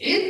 Welcome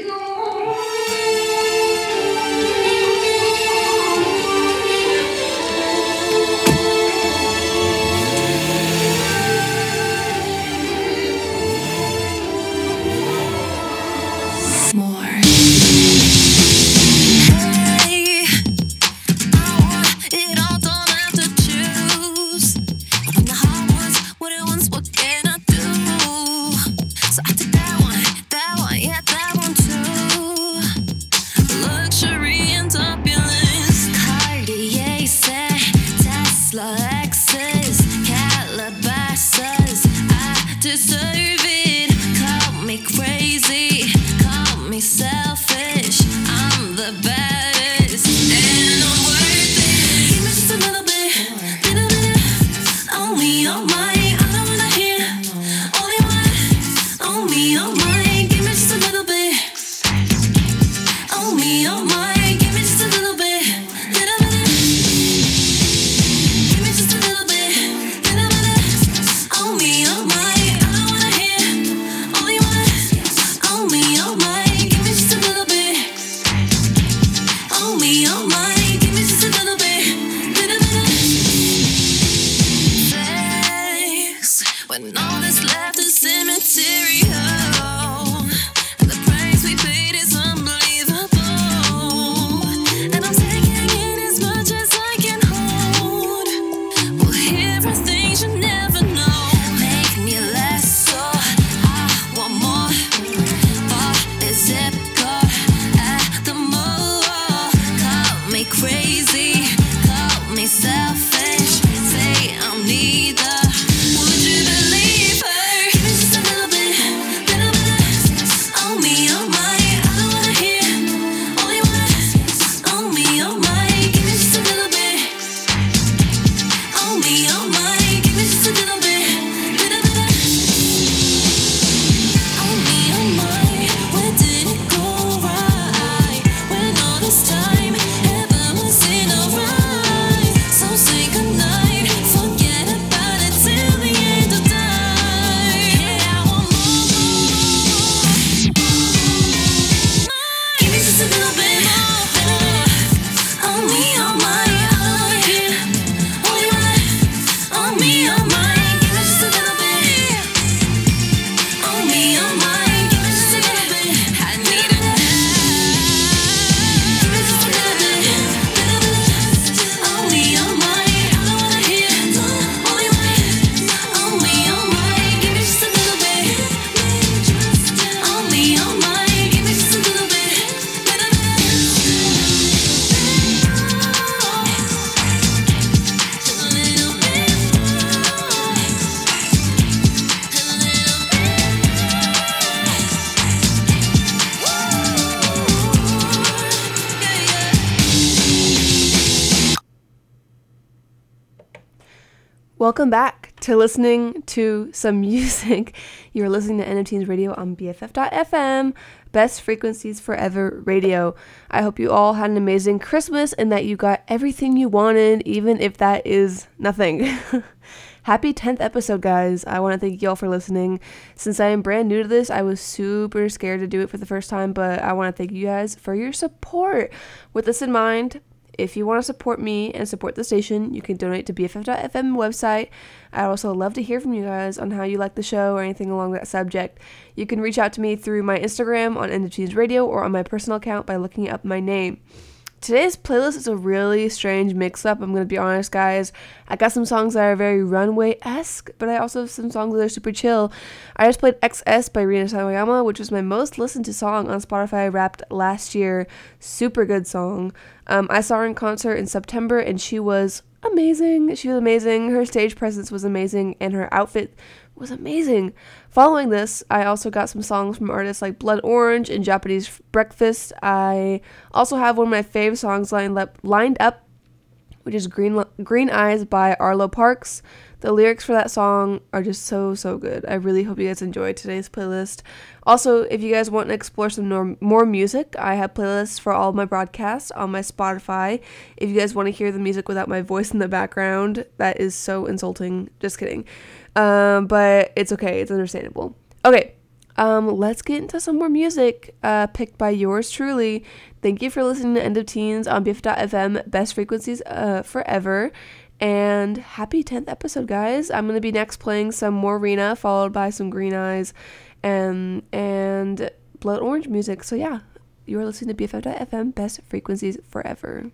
to listening to some music. You're listening to End of Teens Radio on BFF.FM, best frequencies forever radio. I hope you all had an amazing Christmas and that you got everything you wanted, even if that is nothing. Happy 10th episode, guys. I want to thank you all for listening. Since I am brand new to this, I was super scared to do it for the first time, but I want to thank you guys for your support. With this in mind, if you want to support me and support the station, you can donate to BFF.FM website. I'd also love to hear from you guys on how you like the show or anything along that subject. You can reach out to me through my Instagram on End of Teens Radio or on my personal account by looking up my name. Today's playlist is a really strange mix up, I'm to be honest, guys. I got some songs that are very runway esque, but I also have some songs that are super chill. I just played XS by Rina Sawayama, which was my most listened to song on Spotify Wrapped last year. Super good song. Um, I saw her in concert in September and she was amazing. She was amazing. Her stage presence was amazing, and her outfit was amazing. Following this, I also got some songs from artists like Blood Orange and Japanese Breakfast. I also have one of my fave songs lined up, lined up which is Green Green Eyes by Arlo Parks. The lyrics for that song are just so so good. I really hope you guys enjoyed today's playlist. Also, if you guys want to explore some more, more music, I have playlists for all my broadcasts on my Spotify. If you guys want to hear the music without my voice in the background, that is so insulting. Just kidding. Um, but it's okay. It's understandable. Okay. Um, let's get into some more music uh, picked by yours truly. Thank you for listening to End of Teens on BFF.fm, best frequencies uh, forever. And happy 10th episode, guys. I'm going to be next playing some more Rina, followed by some Green Eyes and, and Blood Orange music. So, yeah, you are listening to BFF.fm, best frequencies forever.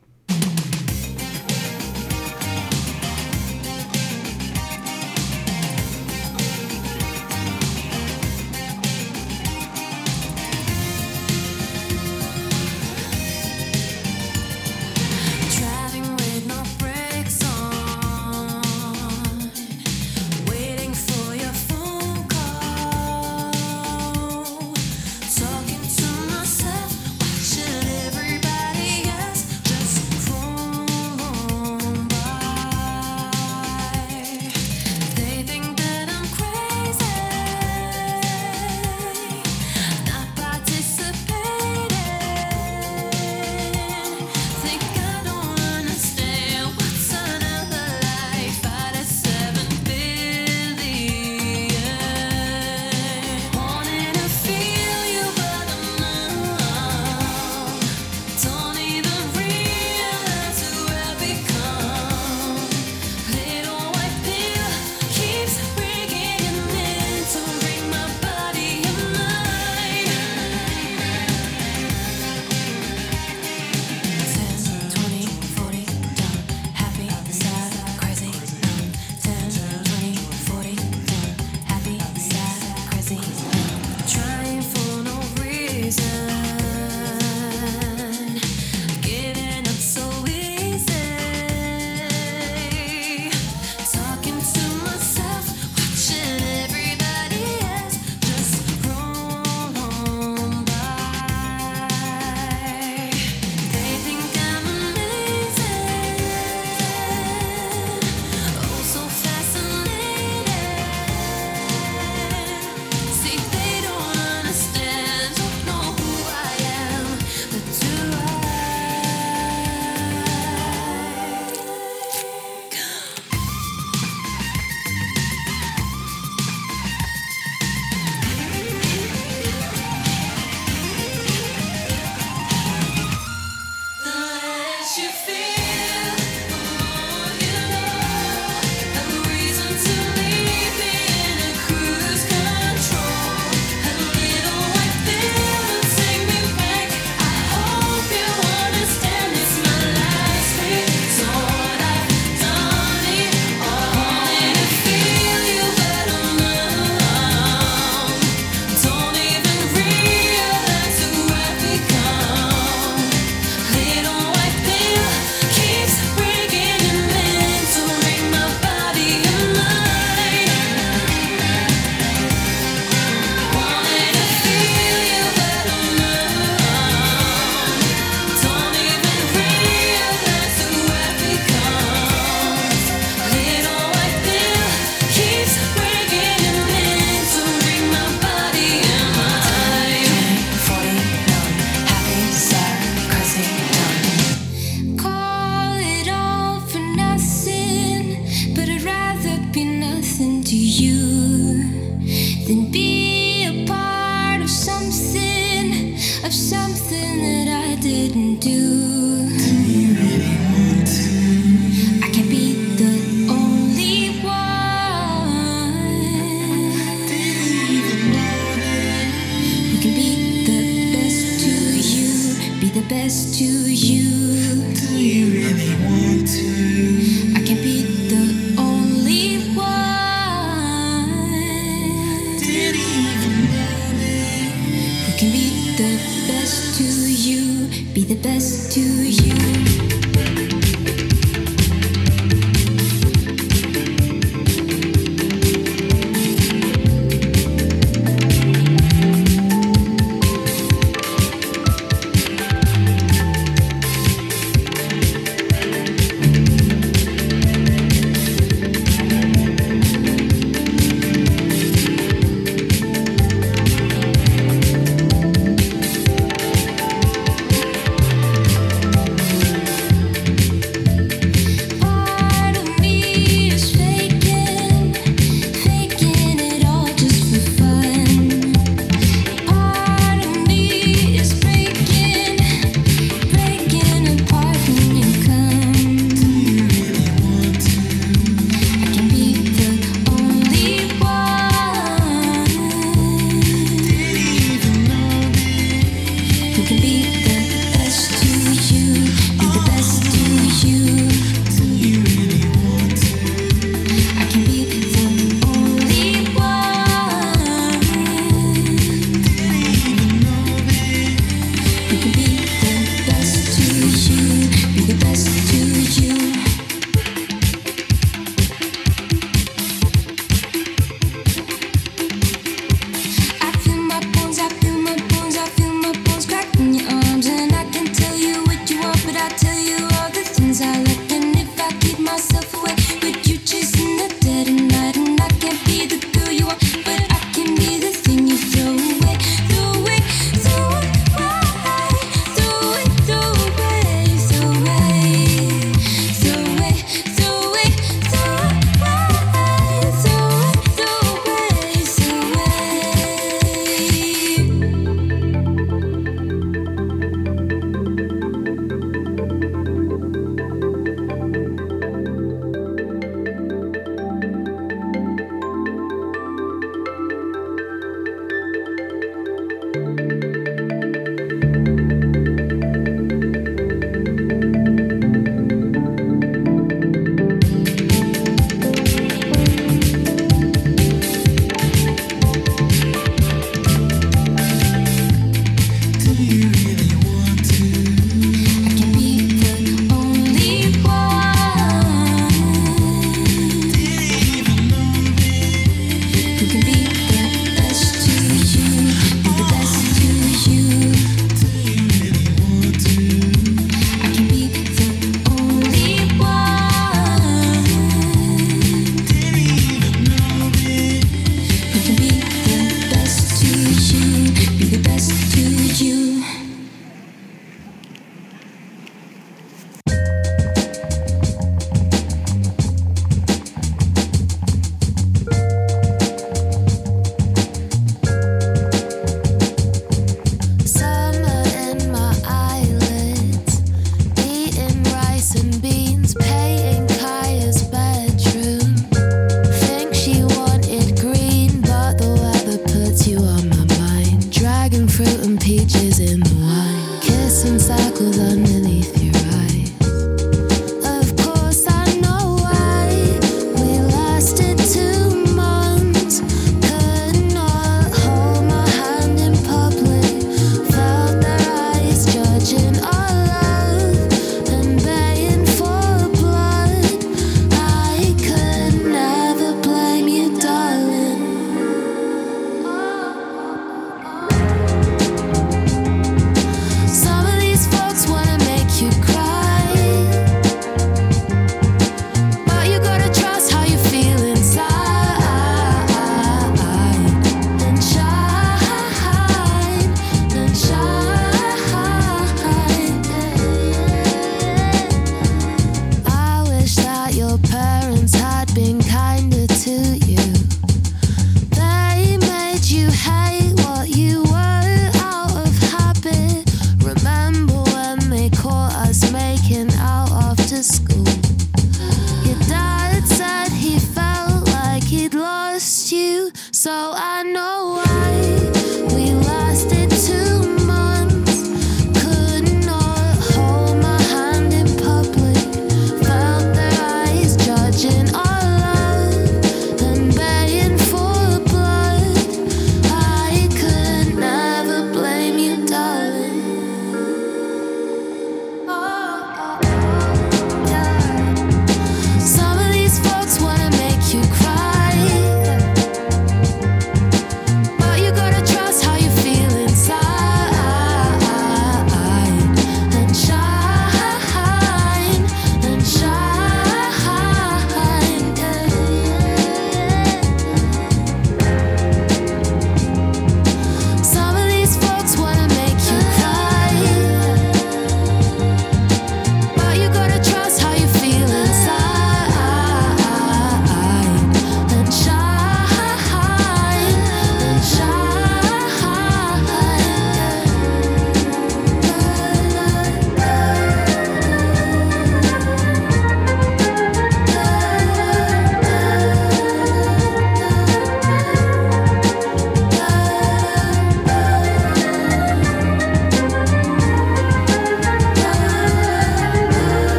do you? Do you really want to?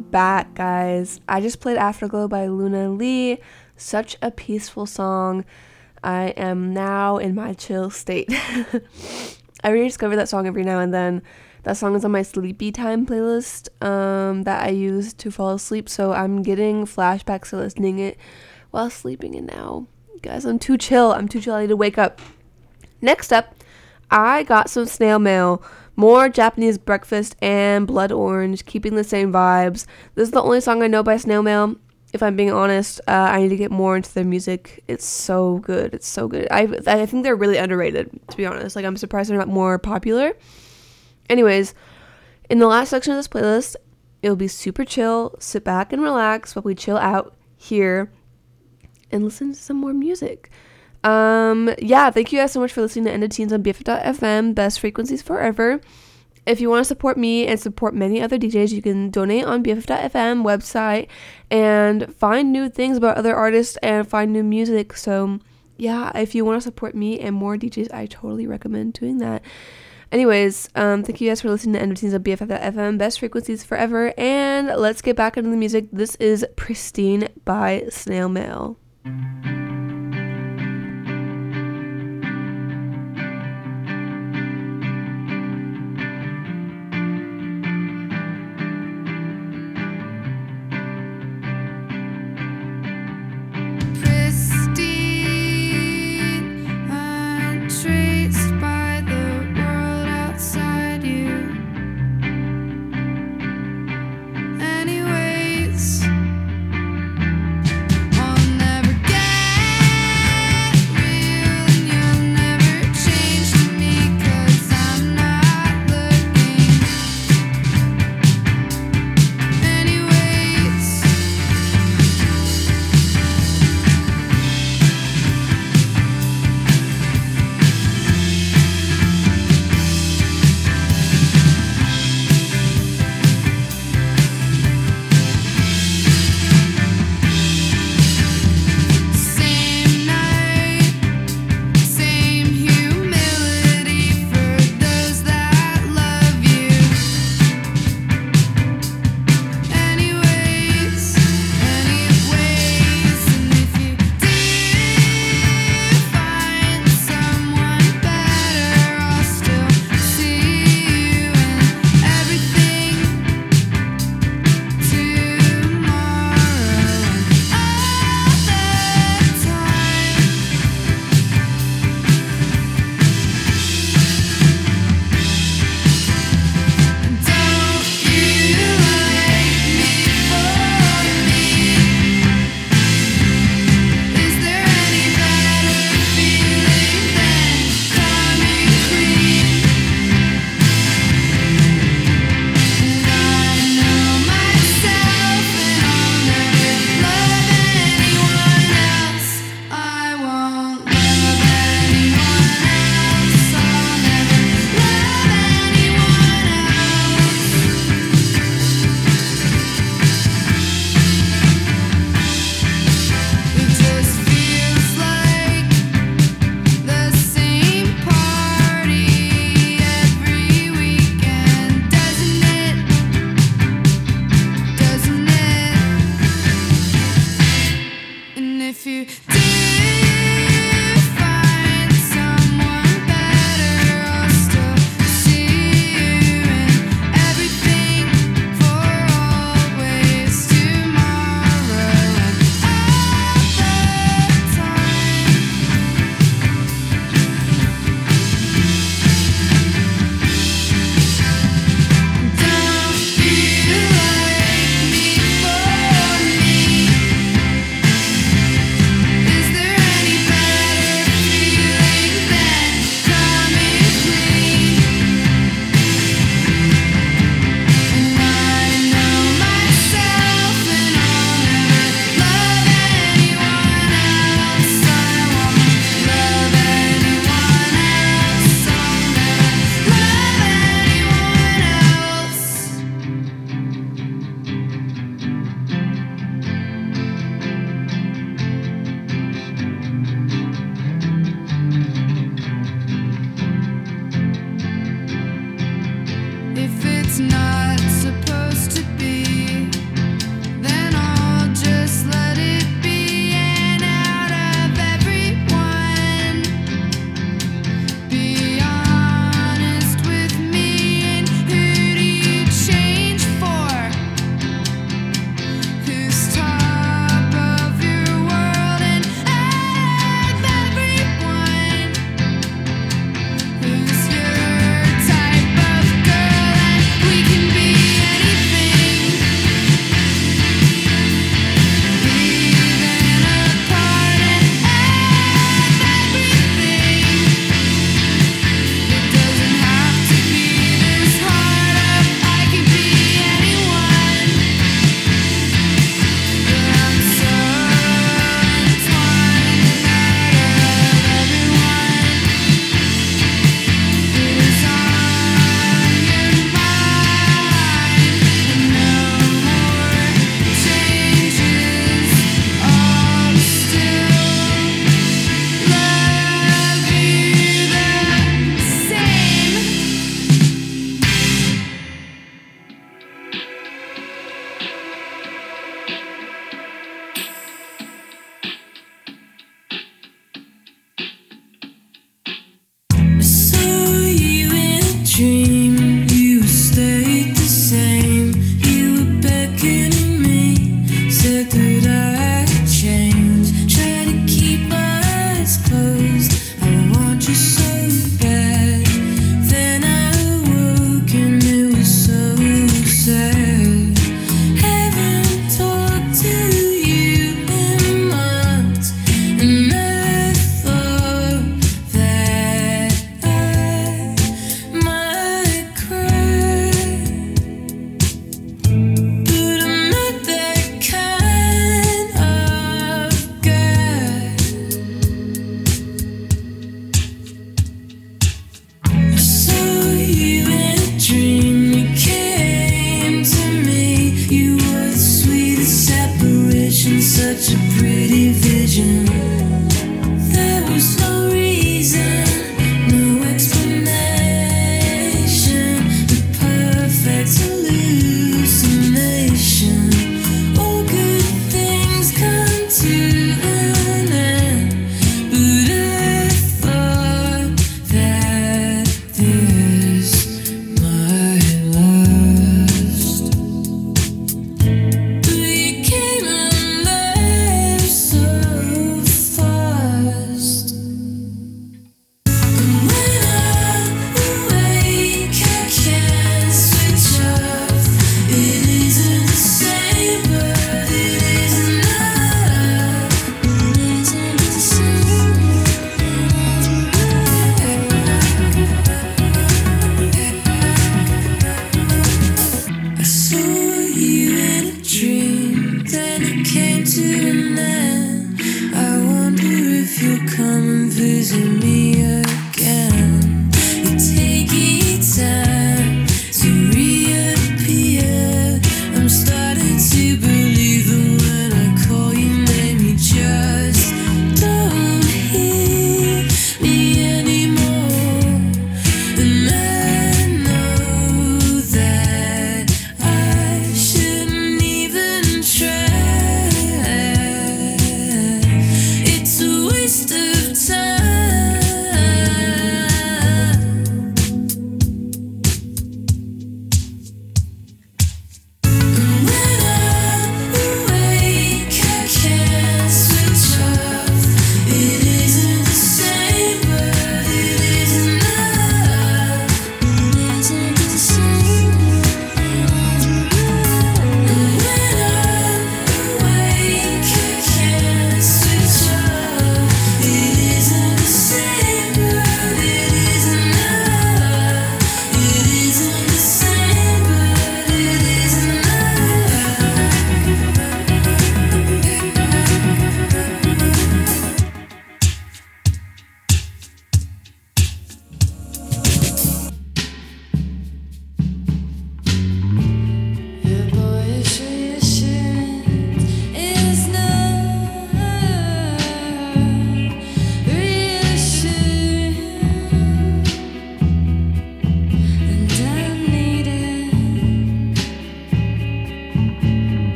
Back, guys. I just played Afterglow by Luna Li. Such a peaceful song. I am now in my chill state. I rediscover that song every now and then. That song is on my sleepy time playlist um, that I use to fall asleep, so I'm getting flashbacks to listening it while sleeping. And now, guys, I'm too chill. I'm too chill. I need to wake up. Next up, I got some snail mail more Japanese breakfast and blood orange, keeping the same vibes. This is the only song I know by Snail Mail. If I'm being honest, uh, I need to get more into their music. It's so good. It's so good. I I think they're really underrated. To be honest, like I'm surprised they're not more popular. Anyways, in the last section of this playlist, it'll be super chill. Sit back and relax while we chill out here and listen to some more music. Um, yeah, thank you guys so much for listening to End of Teens on BFF.fm, best frequencies forever. If you want to support me and support many other DJs, you can donate on BFF.fm website and find new things about other artists and find new music. So, yeah, if you want to support me and more DJs, I totally recommend doing that. Anyways, um, thank you guys for listening to End of Teens on BFF.fm, best frequencies forever. And let's get back into the music. This is Pristine by Snail Mail.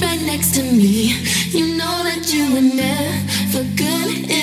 right next to me. You know that you were never good.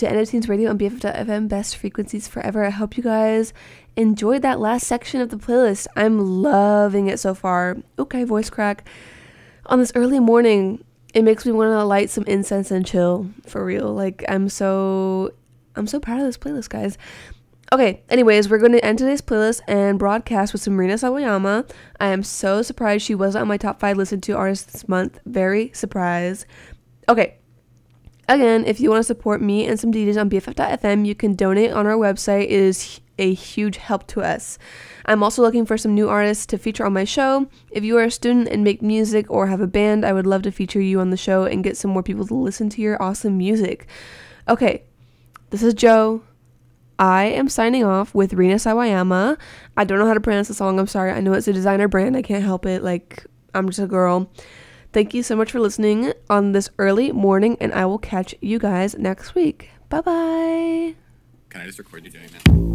To End of Radio on BFF.FM, best frequencies forever. I hope you guys enjoyed that last section of the playlist. I'm loving it so far. Okay, voice crack. On this early morning, it makes me want to light some incense and chill for real. Like I'm so I'm so proud of this playlist, guys. Okay, anyways, we're going to end today's playlist and broadcast with some Rina Sawayama. I am so surprised she wasn't on my top five listened to artists this month. Very surprised. Okay, Again, if you want to support me and some DJs on BFF.fm, you can donate on our website. It is a huge help to us. I'm also looking for some new artists to feature on my show. If you are a student and make music or have a band, I would love to feature you on the show and get some more people to listen to your awesome music. Okay, this is Joe. I am signing off with Rina Sawayama. I don't know how to pronounce the song. I'm sorry. I know it's a designer brand. I can't help it. Like, I'm just a girl. Thank you so much for listening on this early morning, and I will catch you guys next week. Bye bye. Can I just record you doing that?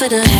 Confident.